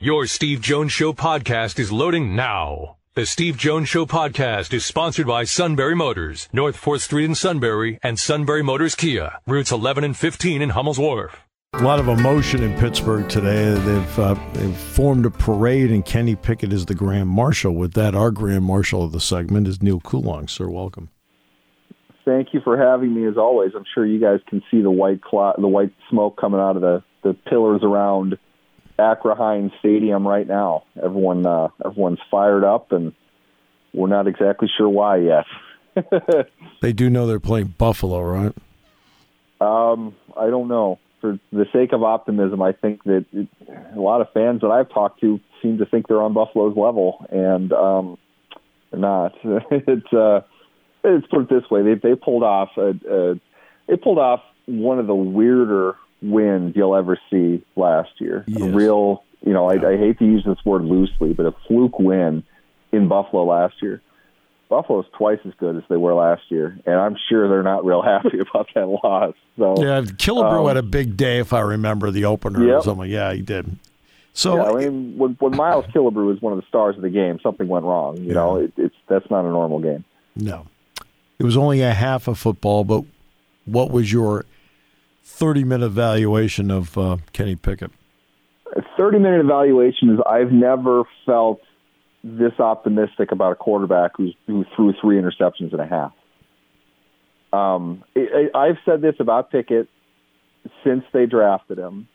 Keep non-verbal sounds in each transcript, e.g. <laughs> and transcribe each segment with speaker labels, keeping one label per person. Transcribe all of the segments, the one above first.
Speaker 1: Your Steve Jones Show podcast is loading now. The Steve Jones Show podcast is sponsored by Sunbury Motors, North 4th Street in Sunbury, and Sunbury Motors Kia, routes 11 and 15 in Hummel's Wharf.
Speaker 2: A lot of emotion in Pittsburgh today. They've, uh, they've formed a parade, and Kenny Pickett is the Grand Marshal. With that, our Grand Marshal of the segment is Neal Coolong. Sir, welcome.
Speaker 3: Thank you for having me. As always, I'm sure you guys can see the white cloud, the white smoke coming out of the, the pillars around Heinz Stadium right now. Everyone, uh, everyone's fired up, and we're not exactly sure why yet. <laughs>
Speaker 2: they do know they're playing Buffalo, right?
Speaker 3: Um, I don't know for the sake of optimism, I think that it, a lot of fans that I've talked to seem to think they're on Buffalo's level, and um, they're not. <laughs> it's uh, let's put it this way: they they pulled off a, a they pulled off one of the weirder wins you'll ever see last year.
Speaker 2: Yes.
Speaker 3: A real, you know, I, I hate to use this word loosely, but a fluke win in Buffalo last year. Buffalo's twice as good as they were last year, and I'm sure they're not real <laughs> happy about that loss. So
Speaker 2: yeah, Killebrew um, had a big day, if I remember the opener
Speaker 3: yep.
Speaker 2: or something. Yeah, he did. So
Speaker 3: yeah, I mean, when, when Miles Killebrew was one of the stars of the game, something went wrong. You yeah. know, it, it's that's not a normal game.
Speaker 2: No, it was only a half of football. But what was your thirty-minute evaluation of uh, Kenny Pickett?
Speaker 3: A thirty-minute evaluation is I've never felt this optimistic about a quarterback who's, who threw three interceptions and a half. Um, I, I've said this about Pickett since they drafted him,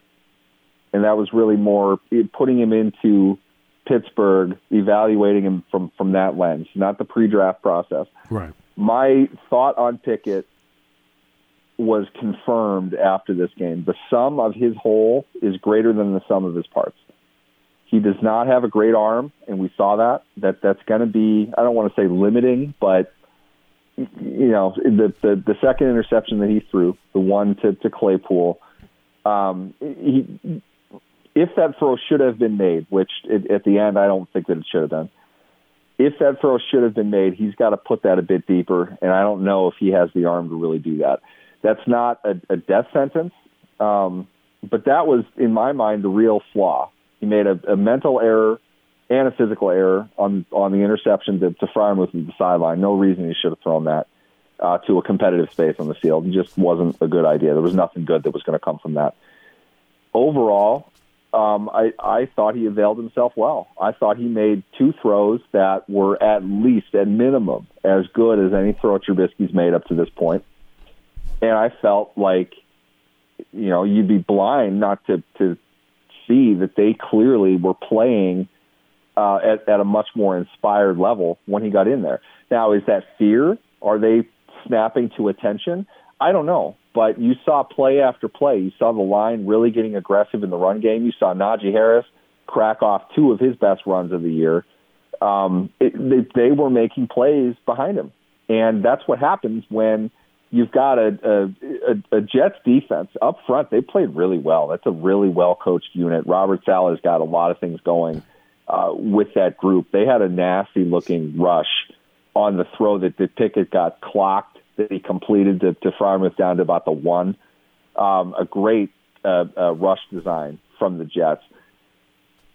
Speaker 3: and that was really more putting him into Pittsburgh, evaluating him from from that lens, not the pre-draft process.
Speaker 2: Right.
Speaker 3: My thought on Pickett was confirmed after this game. The sum of his whole is greater than the sum of his parts. He does not have a great arm, and we saw that. That that's going to be I don't want to say limiting, but you know the, the the second interception that he threw, the one to to Claypool, um, he if that throw should have been made, which it, at the end I don't think that it should have been. If that throw should have been made, he's got to put that a bit deeper, and I don't know if he has the arm to really do that. That's not a, a death sentence, um, but that was, in my mind, the real flaw. He made a, a mental error and a physical error on on the interception to, to Freiermuth at the sideline. No reason he should have thrown that uh, to a competitive space on the field. It just wasn't a good idea. There was nothing good that was going to come from that. Overall, um, I, I thought he availed himself well. I thought he made two throws that were at least, at minimum, as good as any throw Trubisky's made up to this point. And I felt like, you know, you'd be blind not to to see that they clearly were playing uh, at, at a much more inspired level when he got in there. Now, is that fear? Are they snapping to attention? I don't know. But you saw play after play. You saw the line really getting aggressive in the run game. You saw Najee Harris crack off two of his best runs of the year. Um, it, they, they were making plays behind him. And that's what happens when – you've got a, a, a, a Jets defense up front. They played really well. That's a really well coached unit. Robert Saleh's got a lot of things going uh, with that group. They had a nasty looking rush on the throw that the Pickett got clocked that he completed to, to Freiermuth down to about the one. Um, a great uh, uh, rush design from the Jets.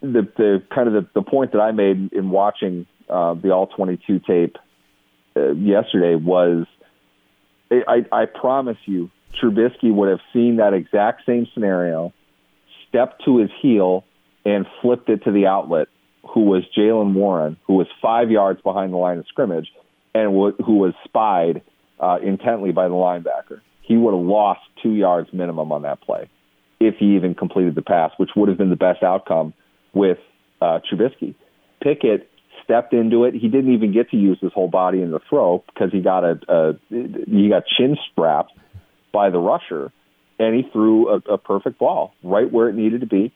Speaker 3: The, the kind of the, the point that I made in watching uh, the all 22 tape uh, yesterday was I, I promise you, Trubisky would have seen that exact same scenario, stepped to his heel, and flipped it to the outlet, who was Jaylen Warren, who was five yards behind the line of scrimmage, and w- who was spied uh, intently by the linebacker. He would have lost two yards minimum on that play if he even completed the pass, which would have been the best outcome with uh, Trubisky. Pickett stepped into it. He didn't even get to use his whole body in the throw because he got a, a he got chin strapped by the rusher, and he threw a, a perfect ball right where it needed to be,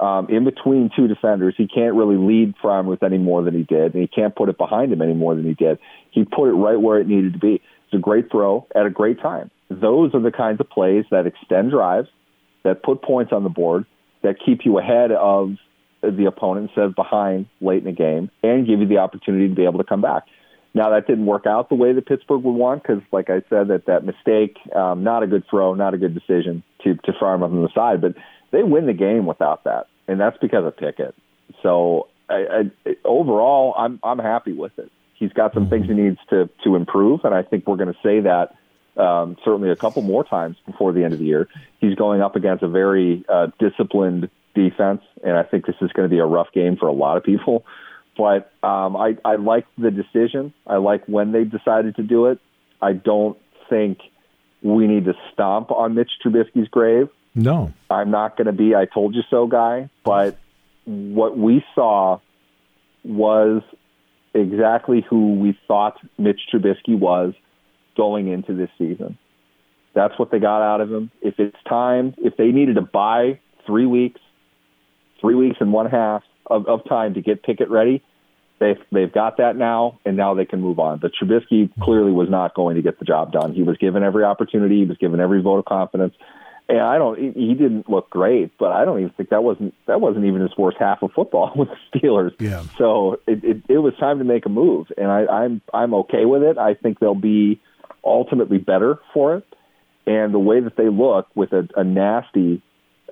Speaker 3: um, in between two defenders. He can't really lead Freiermuth any more than he did, and he can't put it behind him any more than he did. He put it right where it needed to be. It's a great throw at a great time. Those are the kinds of plays that extend drives, that put points on the board, that keep you ahead of the opponent of behind late in the game and give you the opportunity to be able to come back. Now that didn't work out the way that Pittsburgh would want because, like I said, that that mistake, um, not a good throw, not a good decision to to him up on the side. But they win the game without that, and that's because of Pickett. So I, I, overall, I'm I'm happy with it. He's got some things he needs to to improve, and I think we're going to say that um, certainly a couple more times before the end of the year. He's going up against a very uh, disciplined defense, and I think this is going to be a rough game for a lot of people. But um, I, I like the decision. I like when they decided to do it. I don't think we need to stomp on Mitch Trubisky's grave.
Speaker 2: No,
Speaker 3: I'm not going to be "I told you so" guy. But what we saw was exactly who we thought Mitch Trubisky was going into this season. That's what they got out of him. If it's time, if they needed to buy three weeks, three weeks and one half of, of time to get Pickett ready, they've they've got that now, and now they can move on. But Trubisky clearly was not going to get the job done. He was given every opportunity. He was given every vote of confidence. And I don't. He didn't look great, but I don't even think that wasn't that wasn't even his worst half of football <laughs> with the Steelers.
Speaker 2: Yeah.
Speaker 3: So it, it, it was time to make a move, and I, I'm I'm okay with it. I think they'll be ultimately better for it. And the way that they look with a, a nasty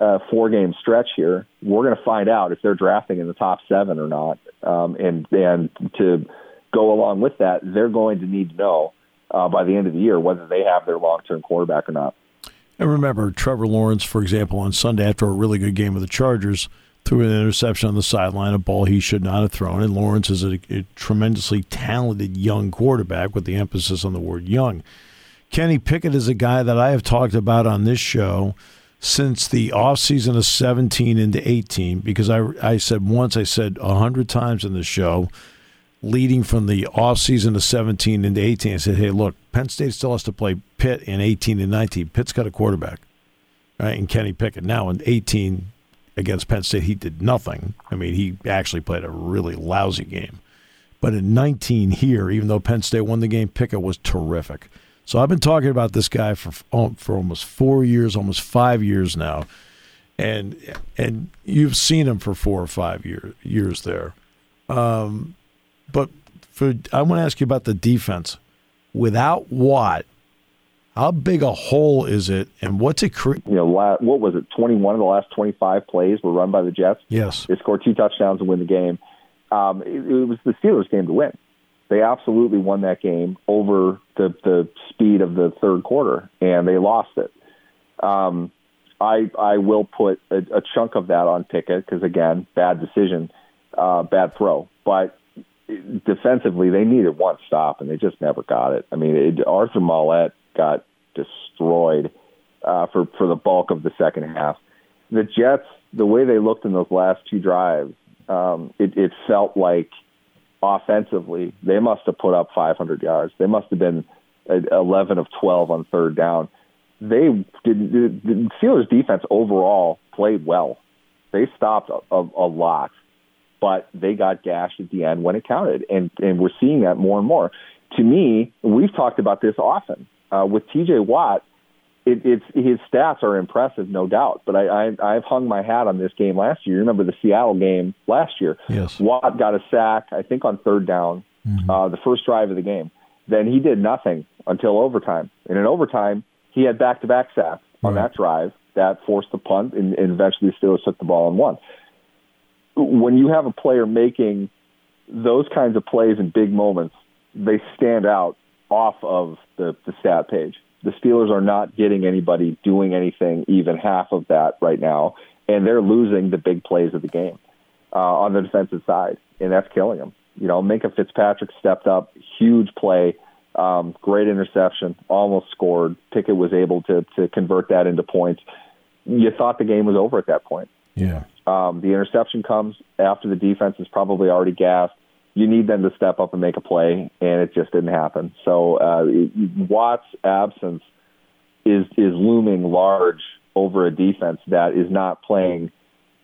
Speaker 3: uh, four game stretch here, we're going to find out if they're drafting in the top seven or not. Um, and and to go along with that, they're going to need to know uh, by the end of the year whether they have their long term quarterback or not.
Speaker 2: And remember, Trevor Lawrence, for example, on Sunday after a really good game with the Chargers, threw an interception on the sideline, a ball he should not have thrown. And Lawrence is a, a tremendously talented young quarterback with the emphasis on the word young. Kenny Pickett is a guy that I have talked about on this show since the offseason of 17 into 18 because I, I said once, I said a hundred times in the show, leading from the offseason of 17 into 18, I said, hey, look, Penn State still has to play Pitt in 18 and 19. Pitt's got a quarterback, right? And Kenny Pickett. Now in 18 against Penn State, he did nothing. I mean, he actually played a really lousy game. But in 19 here, even though Penn State won the game, Pickett was terrific. So I've been talking about this guy for for almost four years, almost five years now, and and you've seen him for four or five year, years there. Um, but for I want to ask you about the defense. Without Watt, how big a hole is it, and what's it create?
Speaker 3: You know, what was it? Twenty-one of the last twenty-five plays were run by the Jets.
Speaker 2: Yes,
Speaker 3: they scored two touchdowns and win the game. Um, it, it was the Steelers' game to win. They absolutely won that game over the the speed of the third quarter, and they lost it. Um, I I will put a, a chunk of that on Pickett because again, bad decision, uh, bad throw. But defensively, they needed one stop, and they just never got it. I mean, it, Arthur Maulet got destroyed uh, for for the bulk of the second half. The Jets, the way they looked in those last two drives, um, it, it felt like offensively, they must have put up 500 yards. They must have been 11 of 12 on third down. They did. The Steelers' defense overall played well. They stopped a, a, a lot, but they got gashed at the end when it counted, and and we're seeing that more and more. To me, we've talked about this often uh, with T.J. Watt it, it's his stats are impressive, no doubt. But I, I I've hung my hat on this game last year. You remember the Seattle game last year?
Speaker 2: Yes.
Speaker 3: Watt got a sack, I think, on third down, mm-hmm. uh, the first drive of the game. Then he did nothing until overtime. And in overtime, he had back-to-back sacks on right. that drive that forced the punt, and, and eventually the Steelers took the ball and won. When you have a player making those kinds of plays in big moments, they stand out off of the, the stat page the Steelers are not getting anybody doing anything even half of that right now, and they're losing the big plays of the game uh, on the defensive side, and that's killing them. You know, Minkah Fitzpatrick stepped up, huge play, um, great interception, almost scored. Pickett was able to to convert that into points. You thought the game was over at that point.
Speaker 2: Yeah.
Speaker 3: Um, the interception comes after the defense is probably already gassed you need them to step up and make a play, and it just didn't happen. So uh, Watt's absence is is looming large over a defense that is not playing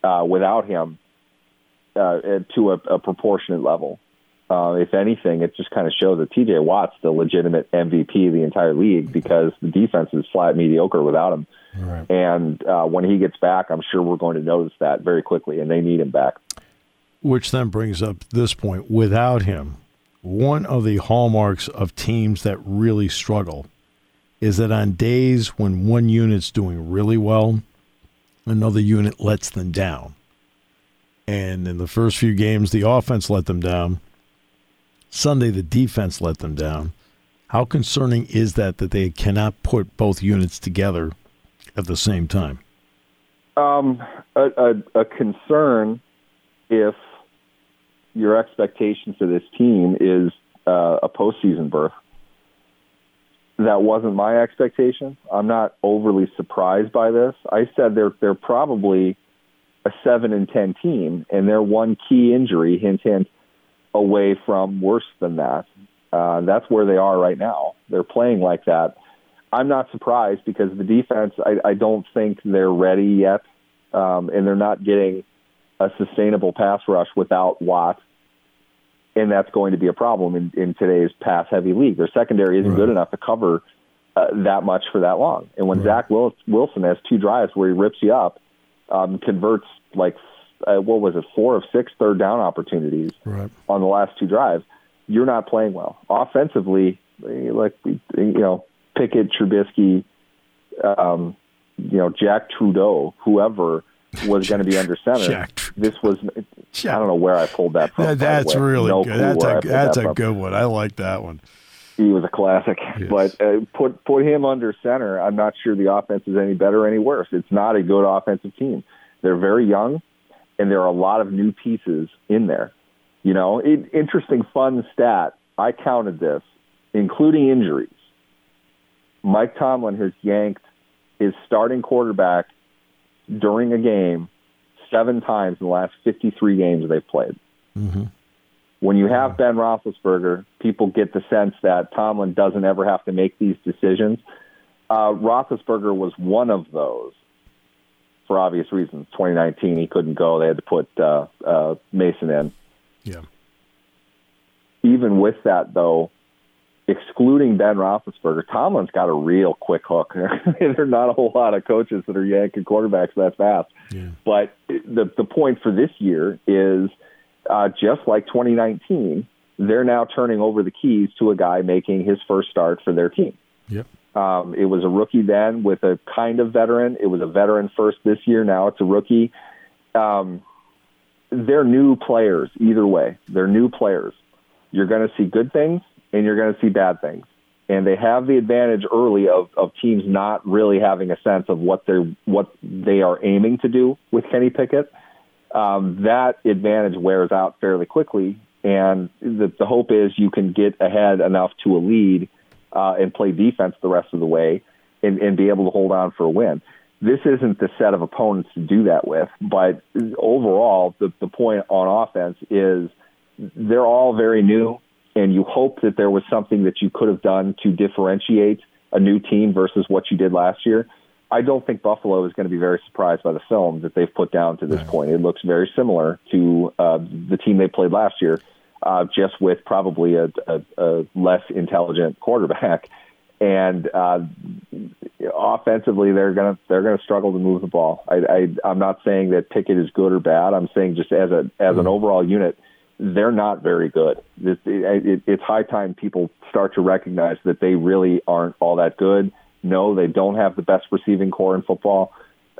Speaker 3: uh, without him uh, to a, a proportionate level. Uh, if anything, it just kind of shows that T.J. Watt's the legitimate MVP of the entire league because the defense is flat mediocre without him. Right. And uh, when he gets back, I'm sure we're going to notice that very quickly, and they need him back.
Speaker 2: Which then brings up this point without him, one of the hallmarks of teams that really struggle is that on days when one unit's doing really well, another unit lets them down. And in the first few games, the offense let them down. Sunday, the defense let them down. How concerning is that that they cannot put both units together at the same time?
Speaker 3: Um, a, a, a concern if your expectation for this team is uh, a postseason berth. That wasn't my expectation. I'm not overly surprised by this. I said they're they're probably a seven and ten team, and they're one key injury, hint hint, away from worse than that. Uh, that's where they are right now. They're playing like that. I'm not surprised because the defense, I, I don't think they're ready yet, um, and they're not getting a sustainable pass rush without Watt, and that's going to be a problem in, in today's pass-heavy league. Their secondary isn't right. good enough to cover uh, that much for that long. And when right. Zach Wilson has two drives where he rips you up, um, converts like uh, what was it, four of six third down opportunities right. on the last two drives, you're not playing well offensively. Like you know, Pickett, Trubisky, um, you know, Jack Trudeau, whoever was going to be under center. This was. I don't know where I pulled that from.
Speaker 2: Yeah, that's really no good. That's a that's that a good one. I like that one.
Speaker 3: He was a classic, yes. but uh, put put him under center. I'm not sure the offense is any better or any worse. It's not a good offensive team. They're very young, and there are a lot of new pieces in there. You know, it, interesting, fun stat. I counted this, including injuries. Mike Tomlin has yanked his starting quarterback during a game seven times in the last 53 games they've played. Mm-hmm. When you have Ben Roethlisberger, people get the sense that Tomlin doesn't ever have to make these decisions. Uh, Roethlisberger was one of those for obvious reasons. 2019, he couldn't go; they had to put uh, uh, Mason in.
Speaker 2: Yeah.
Speaker 3: Even with that, though, excluding Ben Roethlisberger, Tomlin's got a real quick hook. <laughs> there are not a whole lot of coaches that are yanking quarterbacks that fast. Yeah. But the the point for this year is uh, just like 2019, they're now turning over the keys to a guy making his first start for their team.
Speaker 2: Yep.
Speaker 3: Um, it was a rookie then with a kind of veteran. It was a veteran first this year. Now it's a rookie. Um, they're new players either way. They're new players. You're going to see good things and you're going to see bad things. And they have the advantage early of, of teams not really having a sense of what they're what they are aiming to do with Kenny Pickett. Um, that advantage wears out fairly quickly, and the, the hope is you can get ahead enough to a lead uh, and play defense the rest of the way and, and be able to hold on for a win. This isn't the set of opponents to do that with, but overall, the, the point on offense is they're all very new and you hope that there was something that you could have done to differentiate a new team versus what you did last year. I don't think Buffalo is going to be very surprised by the film that they've put down to this right. point. It looks very similar to uh, the team they played last year, uh, just with probably a, a, a less intelligent quarterback. <laughs> And uh, offensively, they're gonna they're gonna struggle to move the ball. I, I, I'm not saying that Pickett is good or bad. I'm saying just as a as an mm-hmm. overall unit, they're not very good. It, it, it's high time people start to recognize that they really aren't all that good. No, they don't have the best receiving corps in football.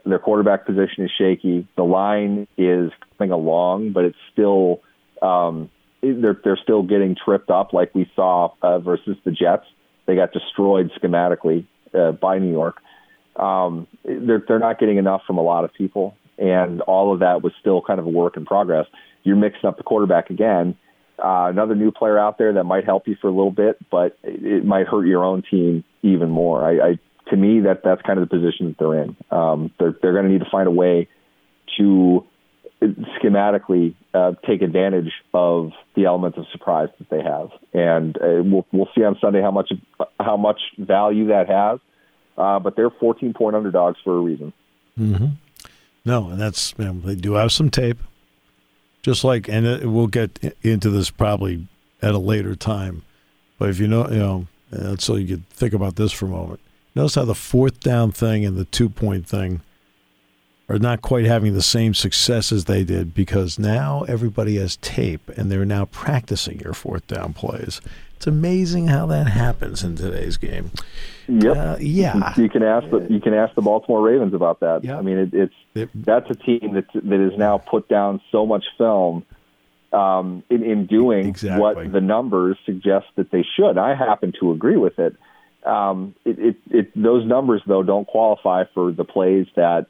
Speaker 3: Their quarterback position is shaky. The line is coming along, but it's still um, they're they're still getting tripped up, like we saw uh, versus the Jets. They got destroyed schematically uh, by New York. Um, they're they're not getting enough from a lot of people, and all of that was still kind of a work in progress you're mixing up the quarterback again. Uh, another new player out there that might help you for a little bit, but it, might hurt your own team even more. I, I to me that that's kind of the position that they're in. Um, they're they're going to need to find a way to schematically uh, take advantage of the elements of surprise that they have, and uh, we'll we'll see on Sunday how much how much value that has. Uh, but they're 14 point underdogs for a reason.
Speaker 2: Mm-hmm. No, and that's they do have some tape. Just like, and we'll get into this probably at a later time. But if you know, you know, so you could think about this for a moment. Notice how the fourth down thing and the two point thing are not quite having the same success as they did because now everybody has tape and they're now practicing your fourth down plays. It's amazing how that happens in today's game.
Speaker 3: Yep.
Speaker 2: Uh, yeah.
Speaker 3: You can ask the you can ask the Baltimore Ravens about that.
Speaker 2: Yep.
Speaker 3: I mean, it, it's
Speaker 2: It-
Speaker 3: that's a team that that has now put down so much film um, in in doing
Speaker 2: Exactly.
Speaker 3: what the numbers suggest that they should. I happen to agree with it. Um, it, it, it those numbers though don't qualify for the plays that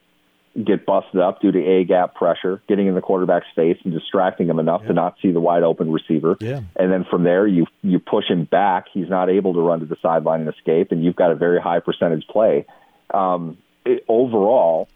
Speaker 3: get busted up due to a gap pressure, getting in the quarterback's face and distracting him enough to not see the wide open receiver.
Speaker 2: Yeah.
Speaker 3: And then from there, you you push him back. He's not able to run to the sideline and escape, and you've got a very high percentage play. Um, it, overall,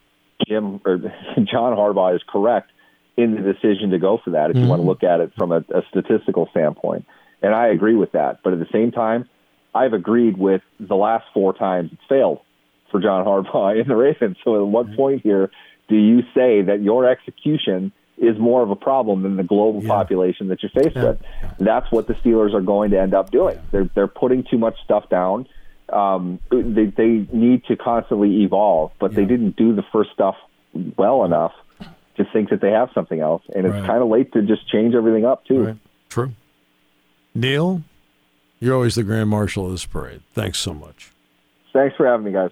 Speaker 3: Jim or <laughs> John Harbaugh is correct in the decision to go for that. If you want to look at it from a, a statistical standpoint, and I agree with that. But at the same time, I've agreed with the last four times it's failed for John Harbaugh in the Ravens. So at what point here do you say that your execution is more of a problem than the global
Speaker 2: Yeah.
Speaker 3: population that you're faced
Speaker 2: Yeah.
Speaker 3: with? That's what the Steelers are going to end up doing. They're they're putting too much stuff down. Um, they they need to constantly evolve, but they didn't do the first stuff well enough to think that they have something else, and it's
Speaker 2: Right.
Speaker 3: kind of late to just change everything up too.
Speaker 2: Right. True. Neal, you're always the grand marshal of this parade. Thanks so much.
Speaker 3: Thanks for having me, guys.